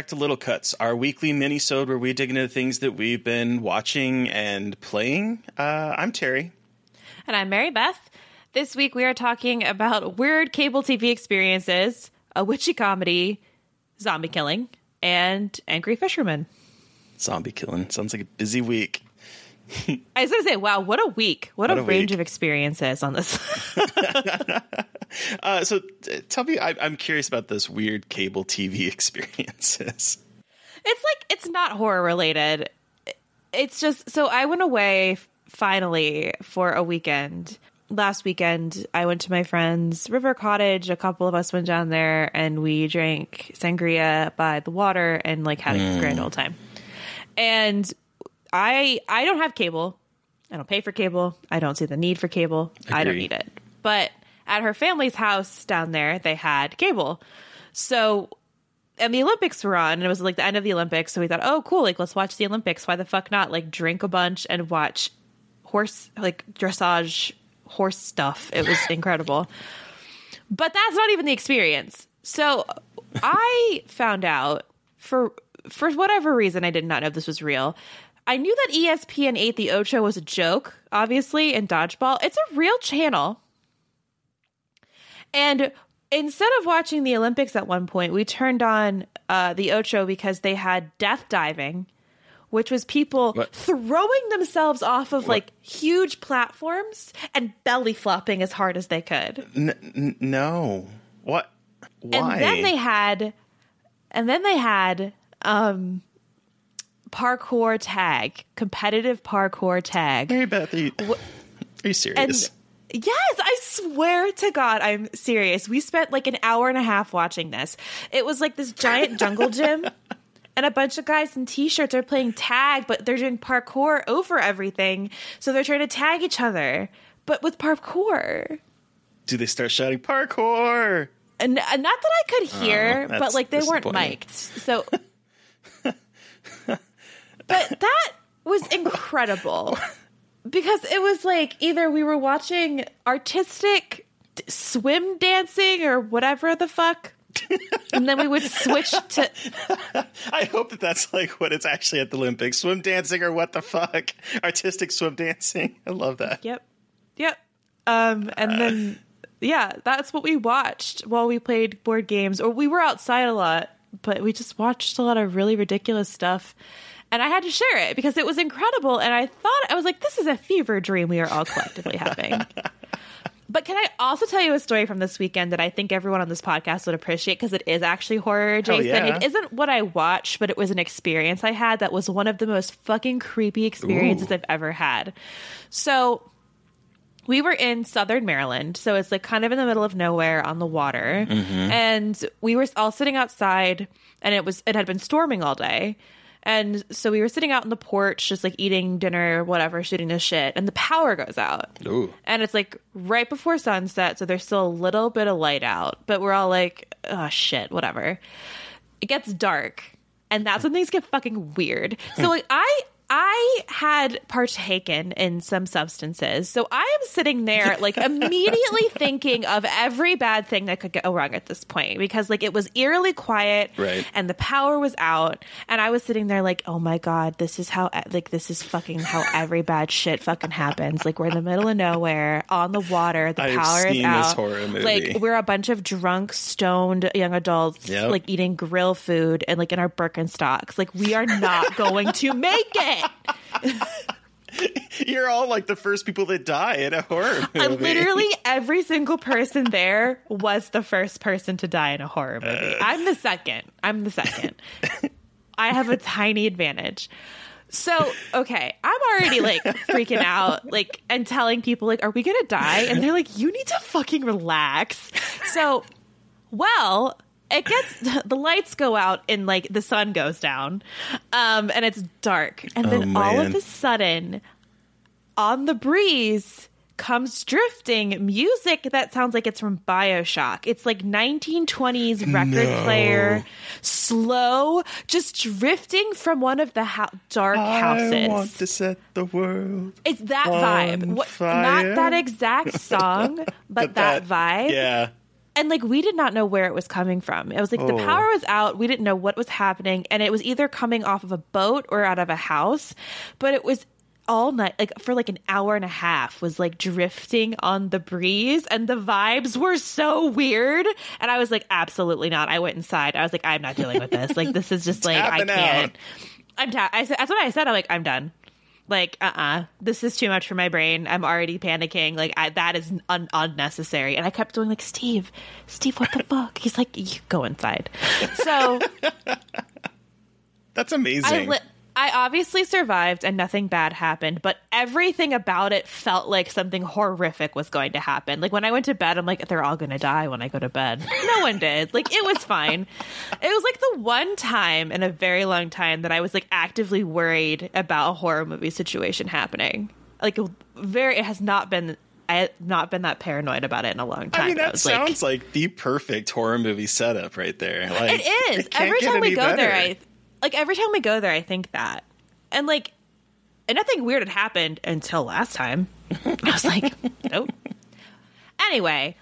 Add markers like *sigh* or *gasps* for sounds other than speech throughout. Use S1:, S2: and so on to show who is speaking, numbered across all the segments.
S1: back to Little Cuts, our weekly mini-sode where we dig into the things that we've been watching and playing. Uh, I'm Terry.
S2: And I'm Mary Beth. This week we are talking about weird cable TV experiences, a witchy comedy, zombie killing, and angry fishermen.
S1: Zombie killing. Sounds like a busy week.
S2: I was going to say, wow, what a week. What,
S1: What
S2: a,
S1: a
S2: range
S1: week.
S2: of experiences on this. *laughs* *laughs* *laughs*
S1: Uh, so t- tell me, I- I'm curious about this weird cable TV *laughs* experiences.
S2: it's like, it's not horror related. It's just, so I went away finally for a weekend. Last weekend, I went to my friend's river cottage. A couple of us went down there and we drank sangria by the water and like had a grand old time. And I I don't have cable. I don't pay for cable. I don't see the need for cable. I don't need it. But at her family's house down there, they had cable. So and the Olympics were on, and it was like the end of the Olympics. So we thought, oh, cool, like let's watch the Olympics. Why the fuck not? Like drink a bunch and watch horse, like dressage horse stuff. It was *laughs* incredible. But that's not even the experience. So I found out for for whatever reason, I did not know this was real. I knew that ESPN 8 The Ocho was a joke, obviously, in dodgeball. It's a real channel. And instead of watching the Olympics at one point, we turned on uh, the Ocho because they had death diving, which was people
S1: What?
S2: throwing themselves off of like huge platforms and belly flopping as hard as they could.
S1: N- n- no. What? Why?
S2: And then they had, and then they had um, parkour tag, competitive parkour tag.
S1: Mary Beth, are you, are you serious?
S2: And yes, I swear to God, I'm serious. We spent like an hour and a half watching this. It was like this giant jungle gym. *laughs* And a bunch of guys in t-shirts are playing tag, but they're doing parkour over everything. So they're trying to tag each other, but with parkour.
S1: Do they start shouting parkour?
S2: And uh, not that I could hear, but
S1: Oh,
S2: like they weren't mic'd. So, *laughs* but that was incredible *laughs* because it was like either we were watching artistic swim dancing or whatever the fuck, *laughs* and then we would switch to *laughs*
S1: I hope that that's like what it's actually at the Olympics. Swim dancing or what the fuck? *laughs* Artistic swim dancing. I love that.
S2: yep, yep, um, and then yeah, that's what we watched while we played board games, or we were outside a lot, but we just watched a lot of really ridiculous stuff. And I had to share it because it was incredible. And I thought, I was like, this is a fever dream we are all collectively having. *laughs* But can I also tell you a story from this weekend that I think everyone on this podcast would appreciate because it is actually horror, Jason?
S1: yeah.
S2: It isn't what I watched, but it was an experience I had that was one of the most fucking creepy experiences I've ever had. So we were in southern Maryland, so it's like kind of in the middle of nowhere on the water. Mm-hmm. And we were all sitting outside and it was it had been storming all day. And so we were sitting out on the porch just like eating dinner, whatever, shooting the shit, and the power goes out.
S1: Ooh.
S2: And it's like right before sunset, so there's still a little bit of light out, but we're all like, oh shit, whatever. It gets dark, and that's when things get fucking weird. So hmm. like I I had partaken in some substances. So I am sitting there like immediately *laughs* thinking of every bad thing that could go wrong at this point because like it was eerily quiet
S1: Right.
S2: and the power was out and I was sitting there like, "Oh my god, this is how like this is fucking how *laughs* every bad shit fucking happens. Like we're in the middle of nowhere on the water, the
S1: I've
S2: power is out.
S1: this horror movie.
S2: Like we're a bunch of drunk, stoned young adults
S1: Yep.
S2: like eating grill food and like in our Birkenstocks. Like we are not going to make it. *laughs*
S1: You're all like the first people that die in a horror movie.
S2: Uh, literally every single person there was the first person to die in a horror movie. I'm the second. I'm the second. *laughs* I have a tiny advantage. So, okay, I'm already like freaking out, like, and telling people, like, are we gonna die? And they're like, you need to fucking relax. So, well, it gets *laughs* the lights go out and like the sun goes down, um, and it's dark, and then
S1: Oh,
S2: all of a sudden, on the breeze comes drifting music that sounds like it's from Bioshock. It's like 1920s record player, slow, just drifting from one of the hou- dark houses.
S1: I want to set the world.
S2: it's that vibe. What, not that exact *laughs* song, but, that, vibe.
S1: Yeah.
S2: And like we did not know where it was coming from. It was like the
S1: Oh.
S2: power was out. We didn't know what was happening. And it was either coming off of a boat or out of a house. But it was all night, like for like an hour and a half, was like drifting on the breeze. And the vibes were so weird. And I was like, absolutely not. I went inside. I was like, I'm not dealing with this. Like, this is just *laughs* like, I can't.
S1: out.
S2: I'm ta- I said, that's what I said. I'm like, I'm done. Like, uh uh this is too much for my brain. I'm already panicking. Like, I, that is un- unnecessary. And I kept doing, like, Steve, Steve, what the fuck? He's like, you go inside. So *laughs*
S1: That's
S2: I,
S1: amazing.
S2: li- I obviously survived and nothing bad happened, but everything about it felt like something horrific was going to happen. Like, when I went to bed, I'm like, they're all going to die when I go to bed. *laughs* No one did. Like, it was fine. It was like the one time in a very long time that I was like actively worried about a horror movie situation happening. Like, very, it has not been. I have not been that paranoid about it in a long time.
S1: I mean, that
S2: was like-
S1: sounds like, the perfect horror movie setup right there. Like
S2: it is.
S1: can't
S2: every time we go there. I like every time we go there, I think that, and like, and nothing weird had happened until last time. *laughs* I was like, nope. Anyway,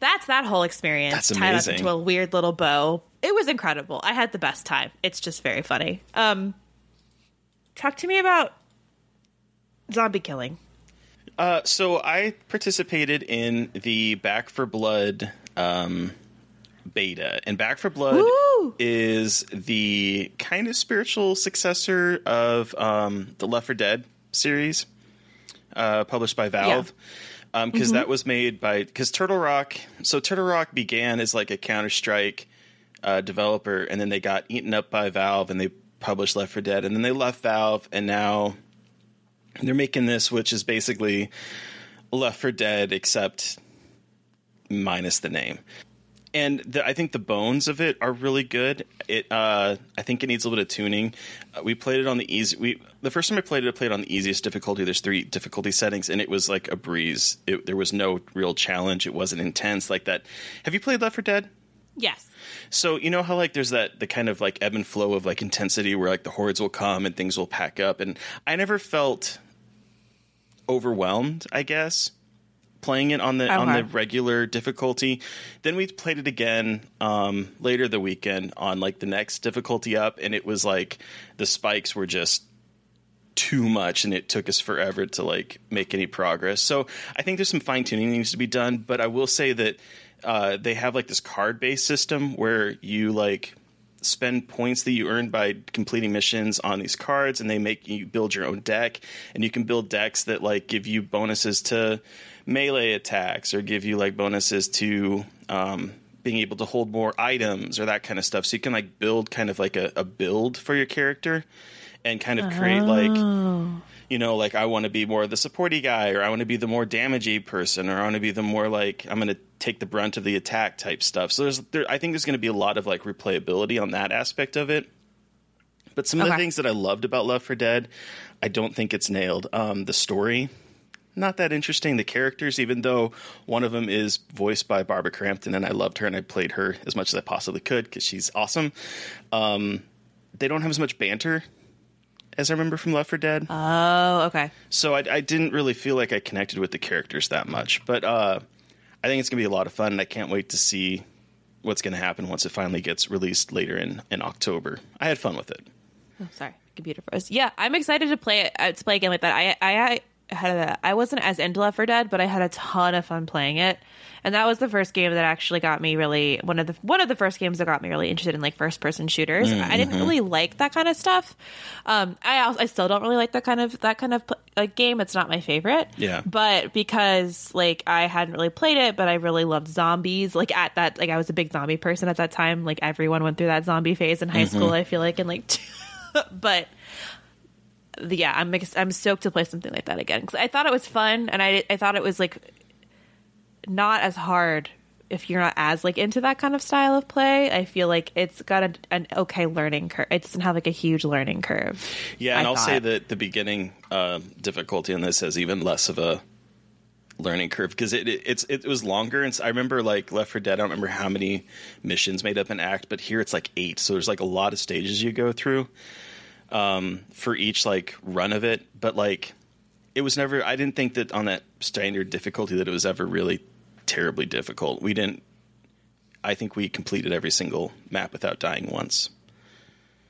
S2: that's that whole experience
S1: That's
S2: tied up
S1: amazing.
S2: into a weird little bow. It was incredible. I had the best time. It's just very funny. Um, talk to me about zombie killing.
S1: Uh, so I participated in the Back 4 Blood um, beta, and Back 4 Blood
S2: Woo!
S1: is the kind of spiritual successor of um, the Left 4 Dead series, uh, published by Valve. Because that was made by because Turtle Rock. So Turtle Rock began as like a Counter Strike uh, developer, and then they got eaten up by Valve, and they published Left 4 Dead, and then they left Valve, and now they're making this, which is basically Left 4 Dead, except minus the name. And the, I think the bones of it are really good. It, uh, I think it needs a little bit of tuning. Uh, we played it on the easy. We the first time I played it, I played it on the easiest difficulty. There's three difficulty settings, and it was like a breeze. It, there was no real challenge. It wasn't intense like that. Have you played Left 4 Dead?
S2: Yes.
S1: So you know how like there's that the kind of like ebb and flow of like intensity where like the hordes will come and things will pack up, and I never felt overwhelmed. I guess playing it on the on the regular difficulty. Then we played it again um, later the weekend on like the next difficulty up, and it was like the spikes were just too much and it took us forever to like make any progress. So I think there's some fine tuning needs to be done, but I will say that uh, they have like this card based system where you like spend points that you earn by completing missions on these cards and they make you build your own deck and you can build decks that like give you bonuses to melee attacks or give you like bonuses to um, being able to hold more items or that kind of stuff so you can like build kind of like a, a build for your character and kind of create like you know, like I want to be more the supporty guy, or I want to be the more damagey person, or I want to be the more like I'm going to take the brunt of the attack type stuff. So there's, there, I think there's going to be a lot of like replayability on that aspect of it. But some of the things that I loved about Left 4 Dead, I don't think it's nailed. Um, the story, not that interesting. The characters, even though one of them is voiced by Barbara Crampton, and I loved her and I played her as much as I possibly could because she's awesome. Um, they don't have as much banter as I remember from Left 4 Dead,
S2: Oh, okay.
S1: so I, I didn't really feel like I connected with the characters that much. But uh, I think it's gonna be a lot of fun, and I can't wait to see what's gonna happen once it finally gets released later in in October. I had fun with it.
S2: Oh, sorry, computer froze. Yeah, I'm excited to play it. Uh, to play a game like that. I I, I had a, I wasn't as into Left 4 Dead, but I had a ton of fun playing it, and that was the first game that actually got me really one of the one of the first games that got me really interested in like first person shooters. I didn't mm-hmm. really like that kind of stuff. Um, I I still don't really like that kind of that kind of like game. It's not my favorite.
S1: Yeah.
S2: but because like I hadn't really played it, but I really loved zombies. Like at that, like I was a big zombie person at that time. Like everyone went through that zombie phase in high mm-hmm. school. I feel like, and like, *laughs* but the- yeah, I'm I'm stoked to play something like that again because I thought it was fun and I I thought it was like not as hard if you're not as like into that kind of style of play. I feel like it's got a, an okay learning curve. It doesn't have like a huge learning curve.
S1: Yeah, and
S2: I
S1: I'll say that the beginning uh, difficulty in this has even less of a learning curve because it, it it's it was longer. And I remember like Left 4 Dead. I don't remember how many missions made up an act, but here it's like eight. So there's like a lot of stages you go through um, for each like run of it. But like it was never. I didn't think that on that standard difficulty that it was ever really terribly difficult. We didn't. I think we completed every single map without dying once.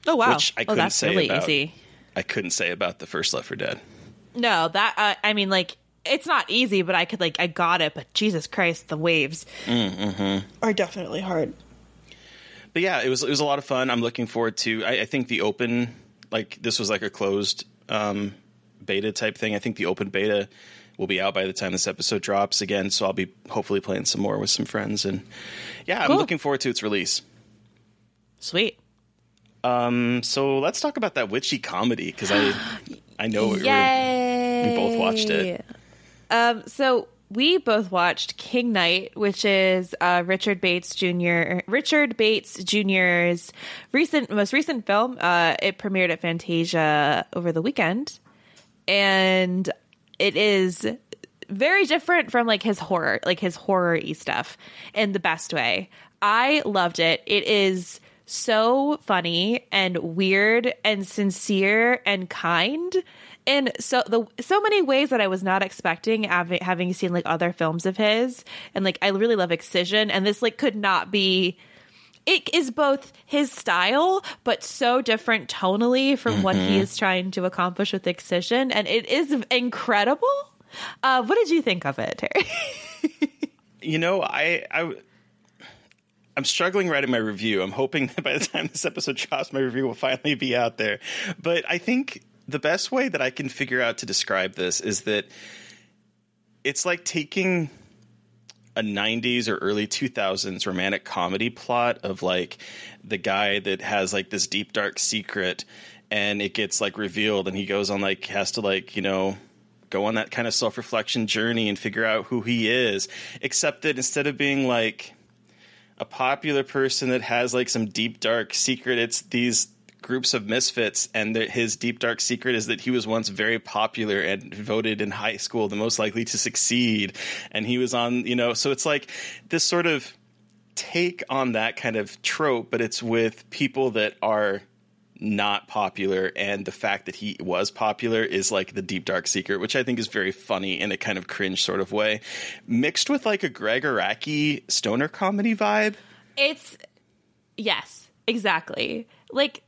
S2: Oh wow,
S1: Which I
S2: oh
S1: couldn't
S2: that's
S1: say
S2: really
S1: about-
S2: easy.
S1: I couldn't say about the first Left 4 Dead.
S2: No, that uh, I mean, like it's not easy, but I could like I got it. But Jesus Christ, the waves are definitely hard.
S1: but yeah, it was it was a lot of fun. I'm looking forward to. I, I think the open, like this was like a closed um, beta type thing. I think the open beta will be out by the time this episode drops again. So I'll be hopefully playing some more with some friends, and yeah,
S2: Cool.
S1: I'm looking forward to its release.
S2: Sweet.
S1: Um, so let's talk about that witchy comedy because I *gasps* I know we, we both watched it.
S2: Um, so we both watched King Knight, which is uh, Richard Bates Jr. Richard Bates Jr.'s recent, most recent film. Uh, it premiered at Fantasia over the weekend, and it is very different from like his horror, like his horror y stuff, in the best way. I loved it. It is so funny and weird and sincere and kind in so the so many ways that I was not expecting having, having seen like other films of his and like I really love Excision and this like could not be it is both his style but so different tonally from what he is trying to accomplish with Excision and it is incredible. Uh, what did you think of it, Terry? *laughs*
S1: You know, I I I'm struggling writing my review. I'm hoping *laughs* that by the time this episode drops, my review will finally be out there. But I think the best way that I can figure out to describe this is that it's like taking a 90s or early 2000s romantic comedy plot of like the guy that has like this deep dark secret and it gets like revealed and he goes on like has to like you know go on that kind of self-reflection journey and figure out who he is except that instead of being like a popular person that has like some deep dark secret it's these groups of misfits and that his deep dark secret is that he was once very popular and voted in high school the most likely to succeed. And he was on you know so it's like this sort of take on that kind of trope but it's with people that are not popular and the fact that he was popular is like the deep dark secret which i think is very funny in a kind of cringe sort of way. Mixed with like a Gregg Araki stoner comedy vibe?
S2: It's yes, exactly. Like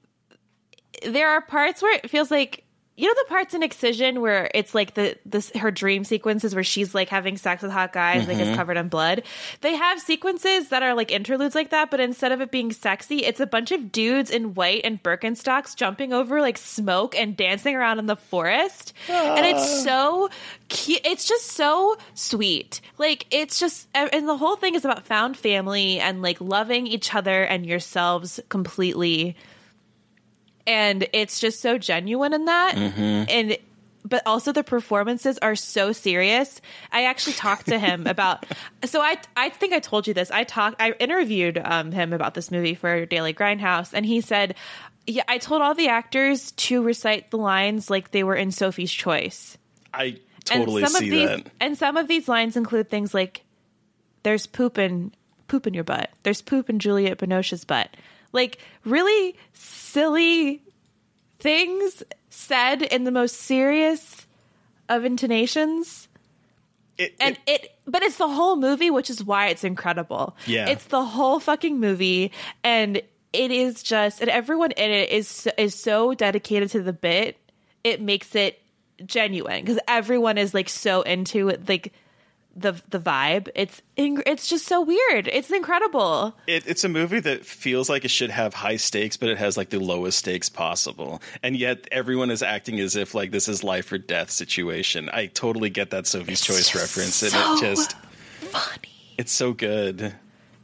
S2: there are parts where it feels like you know the parts in Excision where it's like the this her dream sequences where she's like having sex with hot guys, like it's mm-hmm. covered in blood. They have sequences that are like interludes like that, but instead of it being sexy, it's a bunch of dudes in white and Birkenstocks jumping over like smoke and dancing around in the forest, and it's ah. so cute. It's just so sweet. Like it's just, and the whole thing is about found family and like loving each other and yourselves completely and it's just so genuine in that and but also the performances are so serious. I actually talked to him *laughs* about. So I I think I told you this. I talked. I interviewed um, him about this movie for Daily Grindhouse, and he said, "Yeah, I told all the actors to recite the lines like they were in Sophie's Choice."
S1: I totally
S2: and some
S1: see
S2: of these,
S1: that.
S2: And some of these lines include things like, "There's poop in poop in your butt. There's poop in Juliette Binoche's butt." Like really silly things said in the most serious of intonations.
S1: It,
S2: And
S1: it-
S2: it, but it's the whole movie, which is why it's incredible.
S1: Yeah.
S2: it's the whole fucking movie, and it is just, and everyone in it is is so dedicated to the bit. It makes it genuine because everyone is like so into it, like the the vibe. It's ing- it's just so weird. It's incredible.
S1: it, it's a movie that feels like it should have high stakes, but it has like the lowest stakes possible, and yet everyone is acting as if like this is life or death situation. I totally get that Sophie's Choice reference, and it just
S2: Funny.
S1: it's so good.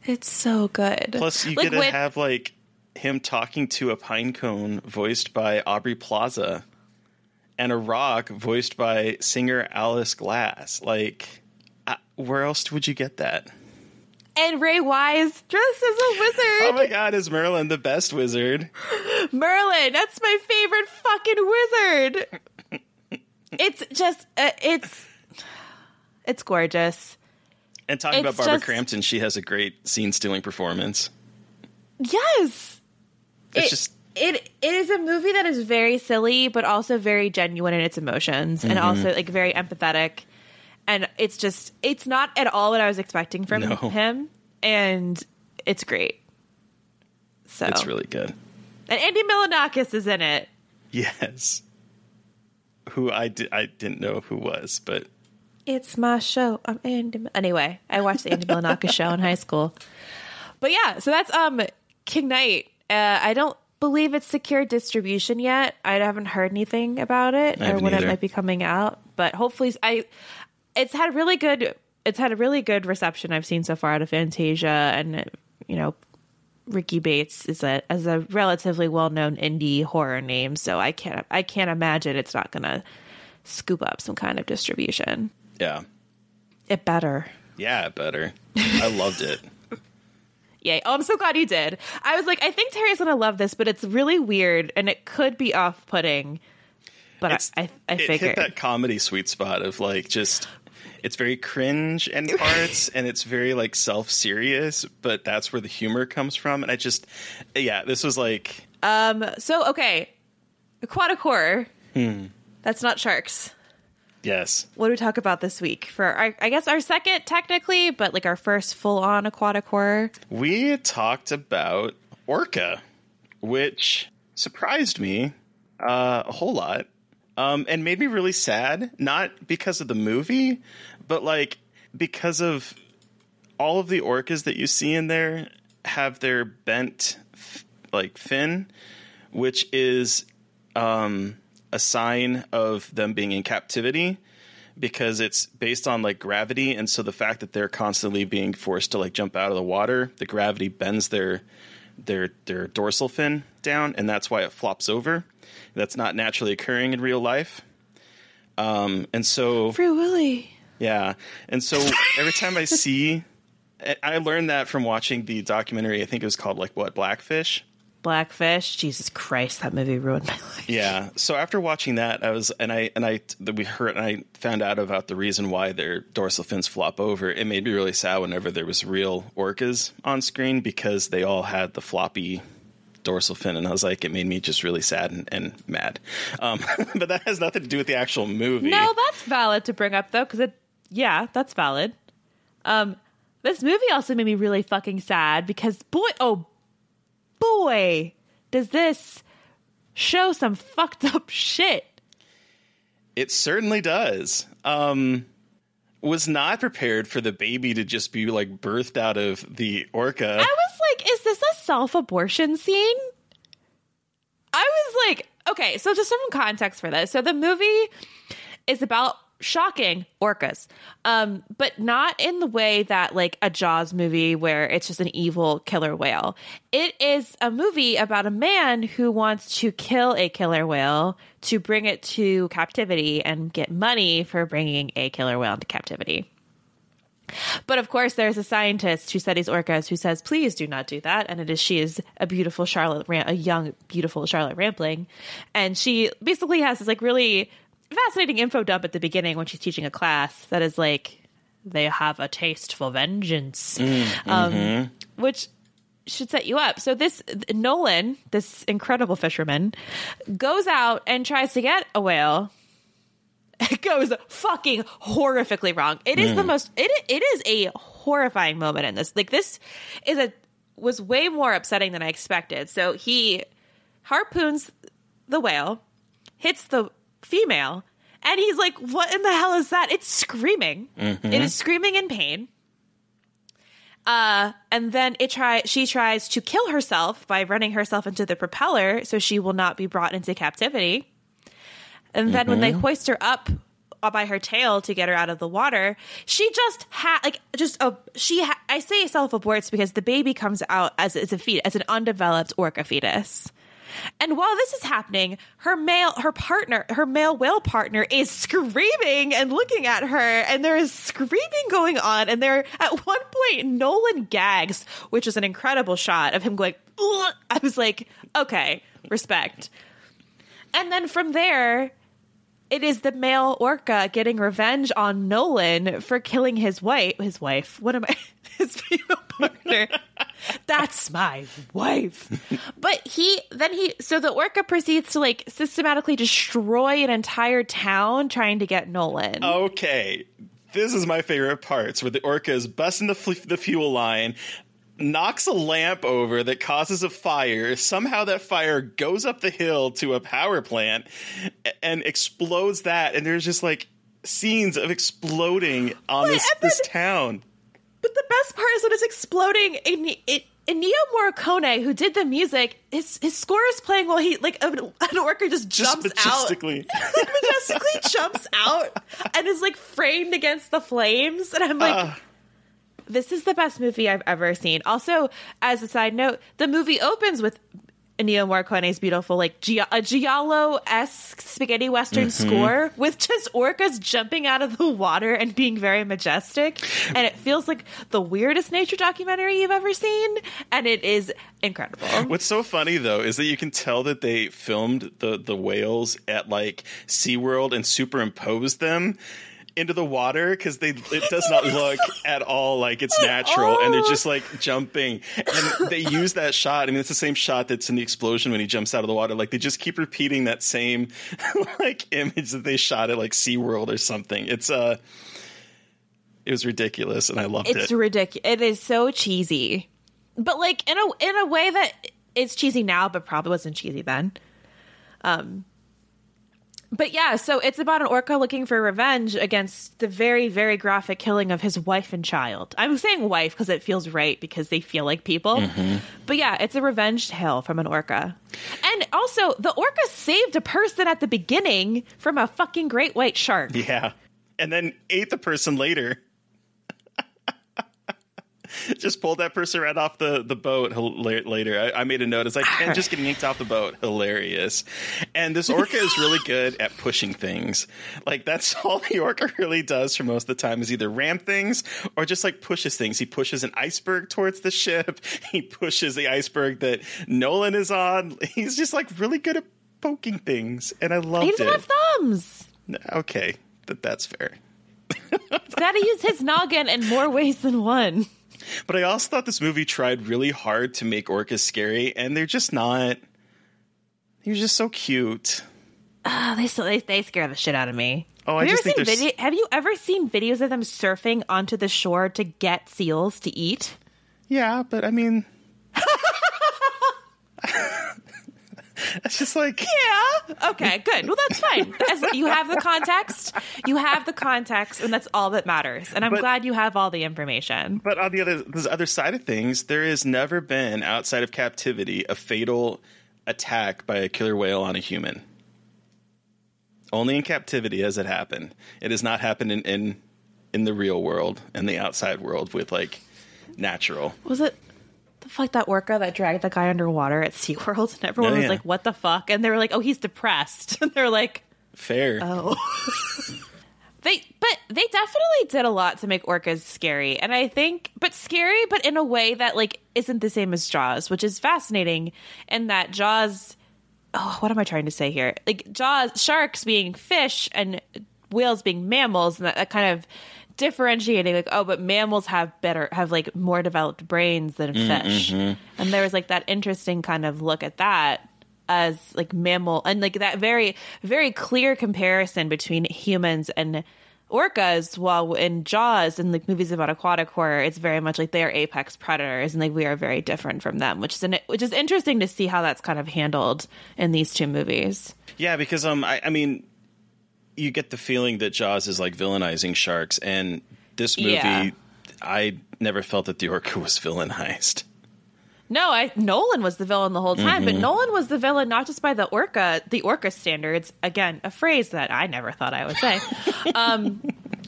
S2: It's so good.
S1: Plus, you
S2: Like,
S1: get to
S2: when-
S1: have like him talking to a pine cone voiced by Aubrey Plaza, and a rock voiced by singer Alice Glass. Like, Where else would you get that?
S2: and Ray Wise dressed as a wizard.
S1: Oh my God, is Merlin the best wizard? *laughs*
S2: Merlin, that's my favorite fucking wizard. it's just, uh, it's, it's gorgeous.
S1: And talking about Barbara
S2: just-
S1: Crampton, she has a great scene stealing performance.
S2: Yes,
S1: It's
S2: it,
S1: just
S2: it it is a movie that is very silly, but also very genuine in its emotions, and
S1: Mm-hmm.
S2: also like very empathetic. And it's just, it's not at all what I was expecting from
S1: No.
S2: him, and it's great. So
S1: it's really good.
S2: and Andy Milonakis is in it.
S1: Yes. Who I di- I didn't know who was, but
S2: It's my show. I'm Andy. Anyway, I watched the Andy *laughs* Milonakis show in high school. But yeah, so that's um King Knight. Uh, I don't believe it's secured distribution yet. I haven't heard anything about it
S1: I
S2: or when
S1: either.
S2: it might be coming out. But hopefully, I it's had really good. It's had a really good reception I've seen so far out of Fantasia, and you know, Ricky Bates is a as a relatively well known indie horror name, so I can't I can't imagine it's not gonna scoop up some kind of distribution.
S1: yeah.
S2: It better.
S1: Yeah, it better. I loved it. *laughs*
S2: Yay. Oh, I'm so glad you did. I was like, I think Terry's gonna love this, but it's really weird and it could be off putting. But
S1: It's-
S2: I, I, I
S1: it
S2: figured.
S1: hit that comedy sweet spot of like just it's very cringe in *laughs* parts and it's very like self-serious but that's where the humor comes from and i just yeah this was like Um,
S2: So, okay. Aquatic horror.
S1: Hmm.
S2: That's not sharks.
S1: yes
S2: What do we talk about this week? For our, I guess our second technically, but like our first full on aquatic horror.
S1: we talked about orca which surprised me uh, a whole lot um, and made me really sad not because of the movie but like because of all of the orcas that you see in there have their bent like fin which is um, a sign of them being in captivity because it's based on like gravity. And so the fact that they're constantly being forced to like jump out of the water the gravity bends their their their dorsal fin down and that's why it flops over. That's not naturally occurring in real life. Um, and so
S2: Free Willy.
S1: Yeah. And so every time I *laughs* see, I- I learned that from watching the documentary. I think it was called like what Blackfish.
S2: Blackfish. Jesus Christ, that movie ruined my life.
S1: Yeah. So after watching that, I was and I and I that we heard and I found out about the reason why their dorsal fins flop over. It made me really sad whenever there was real orcas on screen because they all had the floppy dorsal fin, and I was like, it made me just really sad and, and mad. Um, *laughs* but that has nothing to do with the actual movie.
S2: No, that's valid to bring up though, because it. Yeah, that's valid. Um, this movie also made me really fucking sad because boy, oh boy, does this show some *laughs* fucked up shit.
S1: It certainly does. Um, was not prepared for the baby to just be like birthed out of the orca.
S2: I was like, is this a self abortion scene? I was like, okay, so just some context for this. So the movie is about shocking orcas. Um but not in the way that like a jaws movie where it's just an evil killer whale. It is a movie about a man who wants to kill a killer whale to bring it to captivity and get money for bringing a killer whale into captivity. But of course, there's a scientist who studies orcas who says, "Please do not do that." And it is she is a beautiful Charlotte, Ram- a young, beautiful Charlotte Rampling, and she basically has this like really fascinating info dump at the beginning when she's teaching a class that is like they have a taste for vengeance, mm, um, mm-hmm. which should set you up. So this Nolan, this incredible fisherman, goes out and tries to get a whale *laughs* it goes fucking horrifically wrong. It is the mm. most it it is a horrifying moment in this. Like this is a was way more upsetting than I expected. So he harpoons the whale, hits the female, and he's like, "What in the hell is that?" It's screaming. It is screaming in pain. Uh, and then it try she tries to kill herself by running herself into the propeller so she will not be brought into captivity. And then when they hoist her up by her tail to get her out of the water, she just had like just a she. Ha- I say self aborts because the baby comes out as as a fetus, as an undeveloped orca fetus. And while this is happening, her male her partner, her male whale partner is screaming and looking at her and there is screaming going on and there at one point Nolan gags, which is an incredible shot of him going "Ugh." I was like, okay, respect. And then from there, it is the male orca getting revenge on Nolan for killing his wife. His wife. What am I? *laughs* His female partner. That's my wife. But he then he so the orca proceeds to like systematically destroy an entire town trying to get Nolan.
S1: Okay, this is my favorite parts where the orca is busting the, the fuel line, knocks a lamp over that causes a fire. Somehow that fire goes up the hill to a power plant and explodes that. And there's just like scenes of exploding on
S2: Wait,
S1: this,
S2: and
S1: this
S2: then-
S1: town.
S2: But the best part is when it's exploding. In, it, Ennio Morricone, who did the music, his his score is playing while he like an, an orca just
S1: Just
S2: jumps out.
S1: majestically. *laughs*
S2: like majestically jumps out and is like framed against the flames. And I'm like,
S1: Uh,
S2: this is the best movie I've ever seen. Also, as a side note, the movie opens with Ennio Morricone's beautiful, like a giallo esque spaghetti western mm-hmm. score with just orcas jumping out of the water and being very majestic. And it feels like the weirdest nature documentary you've ever seen. And it is incredible.
S1: What's so funny though is that you can tell that they filmed the the whales at like SeaWorld and superimposed them into the water because they it does not *laughs* look at all like it's natural and they're just like jumping. And they *laughs* use that shot I mean it's the same shot that's in the explosion when he jumps out of the water. Like they just keep repeating that same *laughs* like image that they shot at like SeaWorld or something. It's uh it was ridiculous and I loved
S2: It's
S1: it.
S2: It's ridiculous. It is so cheesy, but like in a in a way that it's cheesy now, but probably wasn't cheesy then. Um, but yeah, so it's about an orca looking for revenge against the very very graphic killing of his wife and child. I'm saying wife because it feels right because they feel like people. Mm-hmm. But yeah, it's a revenge tale from an orca, and also the orca saved a person at the beginning from a fucking great white shark.
S1: Yeah. And then ate the person later. *laughs* just pulled that person right off the, the boat later. I, I made a note. It's like, Ken just getting yanked off the boat. Hilarious. And this orca is really good at pushing things. Like, that's *laughs* all the orca really does for most of the time is either ram things or just like pushes things. He pushes an iceberg towards the ship. *laughs* He pushes the iceberg that Nolan is on. He's just like really good at poking things. And I loved
S2: He
S1: it.
S2: doesn't have thumbs.
S1: Okay, that that's fair.
S2: He's got to use his noggin in more ways than one.
S1: But I also thought this movie tried really hard to make orcas scary, and they're just not. They're just so cute.
S2: Oh, they still they, they scare the shit out of me.
S1: Oh, I
S2: have you
S1: just think
S2: video, Have you ever seen videos of them surfing onto the shore to get seals to eat?
S1: Yeah, but I mean, *laughs* it's just like
S2: Yeah. Okay. Good. Well, that's fine. As, you have the context. You have the context, and that's all that matters. And I'm
S1: But-
S2: glad you have all the information.
S1: But on the other the other side of things, there has never been outside of captivity a fatal attack by a killer whale on a human. Only in captivity has it happened. It has not happened in in, in the real world and the outside world with like natural.
S2: Was it the fuck that orca that dragged the guy underwater at *laughs* SeaWorld? And everyone
S1: Oh,
S2: was
S1: yeah.
S2: like, what the fuck? And they were like, oh, he's depressed. *laughs* And they're like,
S1: Fair.
S2: oh. *laughs* they, but they definitely did a lot to make orcas scary. And I think, but scary, but in a way that like isn't the same as Jaws, which is fascinating. And that Jaws, oh, what am I trying to say here? Like Jaws, sharks being fish and whales being mammals, and that, that kind of differentiating like oh but mammals have better have like more developed brains than fish. and there was like that interesting kind of look at that as like mammal and like that very very clear comparison between humans and orcas while in jaws and like movies about aquatic horror it's very much like they are apex predators and like we are very different from them which is an, which is interesting to see how that's kind of handled in these two movies.
S1: Yeah, because um, I, I mean, you get the feeling that Jaws is like villainizing sharks, and this movie,
S2: Yeah.
S1: I never felt that the orca was villainized.
S2: No, I Nolan was the villain the whole time,
S1: Mm-hmm.
S2: but Nolan was the villain not just by the orca, the orca standards. Again, a phrase that I never thought I would say. *laughs* um,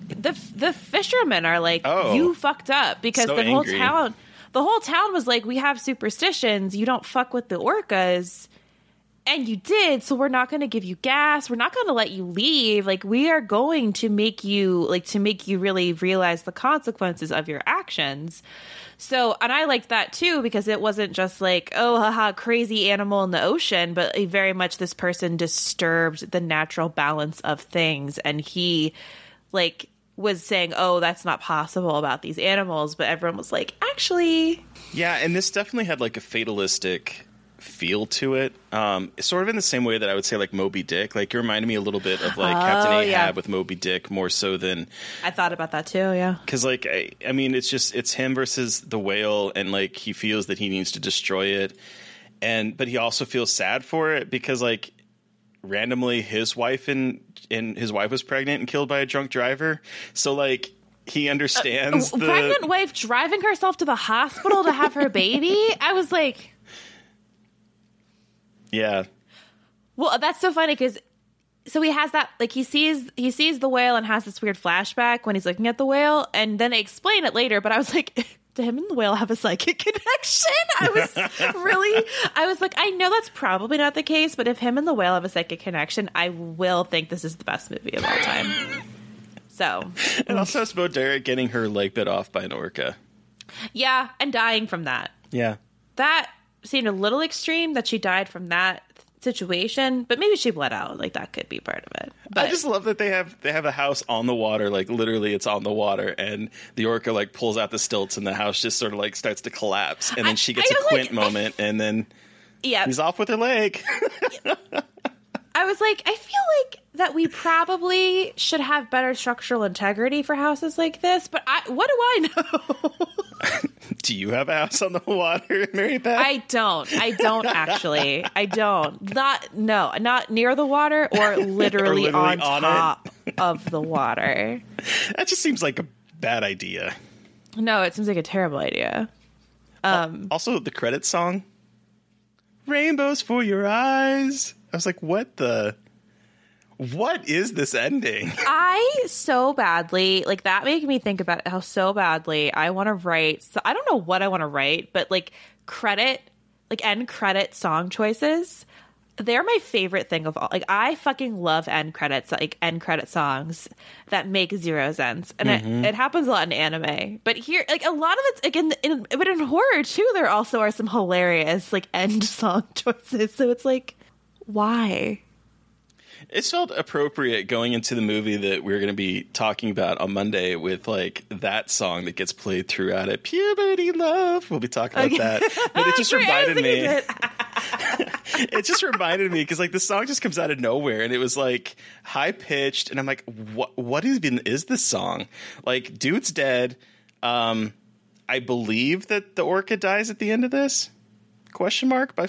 S2: the the fishermen are like,
S1: Oh.
S2: you fucked up because
S1: So
S2: the whole town, the whole town was like, we have superstitions. You don't fuck with the orcas. And you did, so we're not going to give you gas. We're not going to let you leave. Like we are going to make you like to make you really realize the consequences of your actions. So, and I liked that too because it wasn't just like, oh, haha, crazy animal in the ocean, but very much this person disturbed the natural balance of things. And he, like, was saying, oh, that's not possible about these animals. But everyone was like, actually,
S1: Yeah, and this definitely had like a fatalistic feel to it. Um, sort of in the same way that I would say like Moby Dick. Like it reminded me a little bit of like Captain
S2: Oh,
S1: Ahab
S2: yeah.
S1: with Moby Dick more so than
S2: I thought about that too. Yeah.
S1: because like I, I mean it's just it's him versus the whale and like he feels that he needs to destroy it and but he also feels sad for it because like randomly his wife and and his wife was pregnant and killed by a drunk driver so like he understands
S2: A
S1: the
S2: pregnant wife driving herself to the hospital to have her baby. I was like,
S1: yeah
S2: well, that's so funny because so he has that like he sees he sees the whale and has this weird flashback when he's looking at the whale, and then they explain it later. But I was like. *laughs* Do him and the whale have a psychic *laughs* connection? I was really, I was like, I know that's probably not the case, but if him and the whale have a psychic connection, I will think this is the best movie of all time. So,
S1: and also it's about Derek getting her leg bit off by an orca
S2: yeah, and dying from that.
S1: yeah
S2: that seemed a little extreme that she died from that situation, but maybe she bled out. Like that could be part of it. But
S1: I just love that they have they have a house on the water, like literally it's on the water, and the orca like pulls out the stilts, and the house just sort of like starts to collapse, and then
S2: I-
S1: she gets
S2: I
S1: a quint
S2: like-
S1: moment, and then
S2: yeah,
S1: he's off with her leg. *laughs*
S2: I was like, I feel like that we probably should have better structural integrity for houses like this. But I, what do I know? *laughs*
S1: Do you have a house on the water, Mary Beth?
S2: I don't. I don't actually. I don't. Not no, not near the water or *laughs* literally,
S1: literally
S2: on,
S1: on it.
S2: top of the water.
S1: that just seems like a bad idea.
S2: No, it seems like a terrible idea.
S1: Um, also, the credit song, "Rainbows for Your Eyes." I was like, "What the? What is this ending?" *laughs*
S2: I so badly like that made me think about how so badly I want to write. So I don't know what I want to write, but like credit, like end credit song choices. They're my favorite thing of all. Like I fucking love end credits, like end credit songs that make zero sense, and it, mm-hmm. it happens a lot in anime. But here, like a lot of it's like in, in but in horror too. There also are some hilarious like end *laughs* song choices. So it's like, why?
S1: It felt appropriate going into the movie that we're going to be talking about on Monday with like that song that gets played throughout it. Puberty love. We'll be talking about that. But it just *laughs*
S2: Great, I was
S1: reminded me. *laughs* it just reminded me because like the song just comes out of nowhere and it was like high pitched and I'm like, what? What even is this song? Like, dude's dead. Um, I believe that the orca dies at the end of this. Question mark by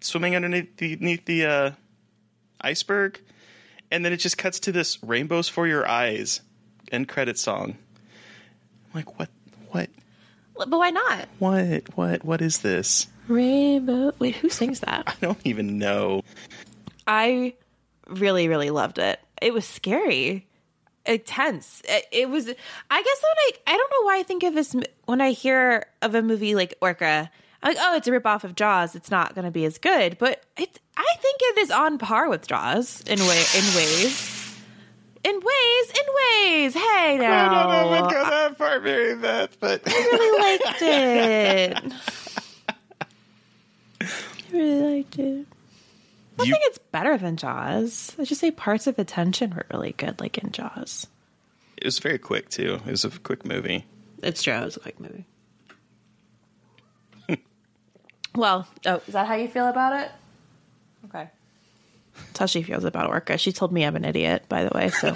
S1: swimming underneath the, beneath the uh, iceberg, and then it just cuts to this "Rainbows for Your Eyes" end credit song. I'm like, what? What?
S2: But why not?
S1: What? What? What is this?
S2: Rainbow. Wait, who sings that?
S1: I don't even know.
S2: I really, really loved it. It was scary, intense. It, it was. I guess when I I don't know why I think of this when I hear of a movie like Orca. I'm like, oh, it's a ripoff of Jaws. It's not going to be as good, but it, I think it is on par with Jaws in way in ways. In ways, in ways. Hey now,
S1: I don't know if I'd go that far, Mary Beth, but I
S2: really liked it. *laughs* I really liked it. I
S1: You-
S2: think it's better than Jaws. I just say parts of the tension were really good, like in Jaws.
S1: it was very quick too. It was a quick movie.
S2: It's true. It was a quick movie. Well, oh, is that how you feel about it? Okay. That's how she feels about Orca. She told me I'm an idiot, by the way. So,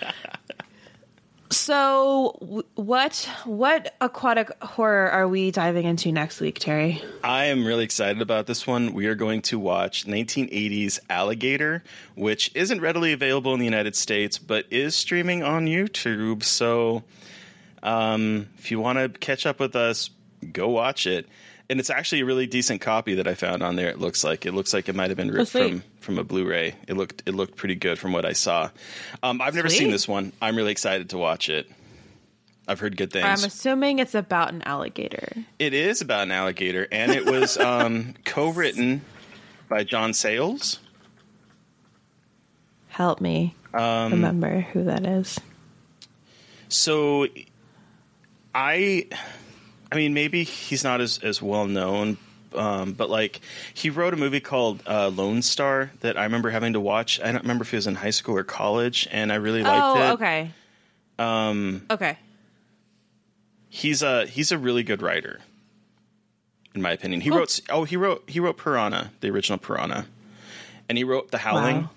S2: *laughs* so what what aquatic horror are we diving into next week, Terry?
S1: I am really excited about this one. We are going to watch 1980s Alligator, which isn't readily available in the United States, but is streaming on YouTube. So um, if you want to catch up with us, go watch it. And it's actually a really decent copy that I found on there. It looks like it looks like it might have been ripped
S2: sweet.
S1: from from a Blu-ray. It looked it looked pretty good from what I saw. Um, I've never
S2: Sweet.
S1: seen this one. I'm really excited to watch it. I've heard good things.
S2: I'm assuming it's about an alligator.
S1: It is about an alligator, and it was *laughs* um, co-written by John Sayles.
S2: Help me
S1: Um,
S2: remember who that is.
S1: So, I, I mean, maybe he's not as as well known, um, but like he wrote a movie called uh, Lone Star that I remember having to watch. I don't remember if it was in high school or college, and I really liked it.
S2: Oh,
S1: it.
S2: okay. Um. Okay.
S1: He's a he's a really good writer, in my opinion. He
S2: Cool.
S1: wrote oh he wrote he wrote Piranha, the original Piranha, and he wrote The Howling.
S2: Wow.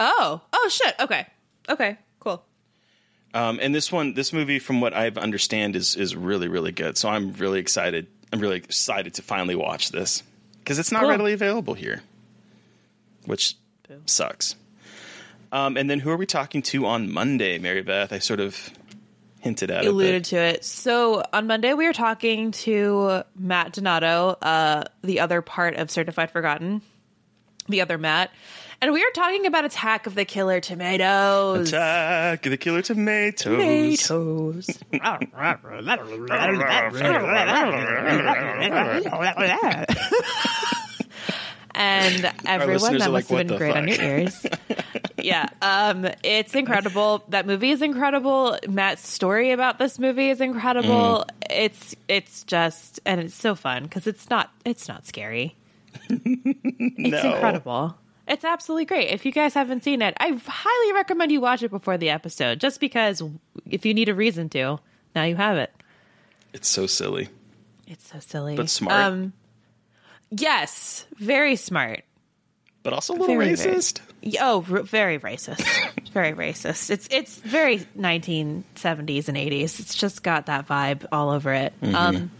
S2: Oh. Oh shit. Okay. Okay.
S1: Um, and this one, this movie, from what I understand, is is really really good. So I'm really excited. I'm really excited to finally watch this because it's not
S2: Cool.
S1: readily available here, which sucks. Um, and then who are we talking to on Monday, Mary Beth? I sort of hinted at
S2: alluded
S1: it.
S2: to it. So on Monday we were talking to Matt Donato, uh, the other part of Certified Forgotten, the other Matt, and we are talking about Attack of the Killer Tomatoes.
S1: Attack of the Killer Tomatoes.
S2: Tomatoes. *laughs* and everyone that must
S1: like,
S2: have been
S1: "What the
S2: great on your ears. *laughs* yeah, um, it's incredible. That movie is incredible. Matt's story about this movie is incredible.
S1: Mm.
S2: It's it's just and it's so fun because it's not it's not scary. *laughs* It's
S1: No.
S2: incredible. It's absolutely great. If you guys haven't seen it, I highly recommend you watch it before the episode, just because if you need a reason to, now you have it.
S1: It's so silly.
S2: It's so silly,
S1: But smart.
S2: Um, yes, very smart.
S1: but also a little
S2: Very, very-
S1: racist.
S2: Y- Oh, r- very racist. *laughs* very racist. It's it's very 1970s and 80s. It's just got that vibe all over it. Um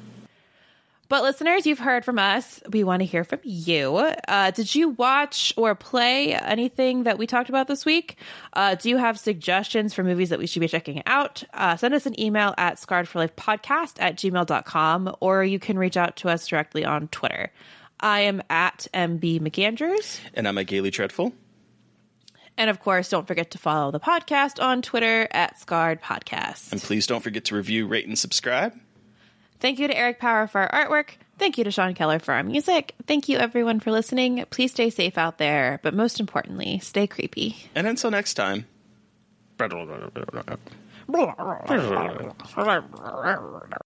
S2: but listeners, you've heard from us. We want to hear from you. Uh, did you watch or play anything that we talked about this week? Uh, do you have suggestions for movies that we should be checking out? Uh, send us an email at scarredforlifepodcast at gmail.com or you can reach out to us directly on Twitter. I am at MB McAndrews.
S1: And I'm at Gaily Dreadful.
S2: And of course, don't forget to follow the podcast on Twitter at Scarred Podcast.
S1: And please don't forget to review, rate, and subscribe.
S2: Thank you to Eric Power for our artwork. Thank you to Sean Keller for our music. Thank you, everyone, for listening. Please stay safe out there, but most importantly, stay creepy.
S1: And until next time. *laughs*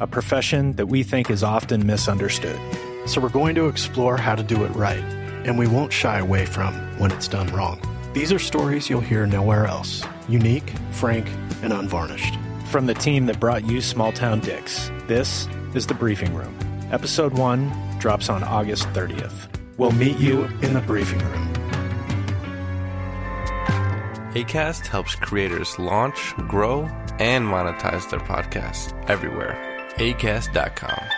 S3: a profession that we think is often misunderstood.
S4: So we're going to explore how to do it right, and we won't shy away from when it's done wrong. These are stories you'll hear nowhere else unique, frank, and unvarnished.
S3: From the team that brought you Small Town Dicks, this is The Briefing Room. Episode 1 drops on August 30th. We'll meet you in the briefing room.
S5: ACAST helps creators launch, grow, and monetize their podcasts everywhere. ACAST.com.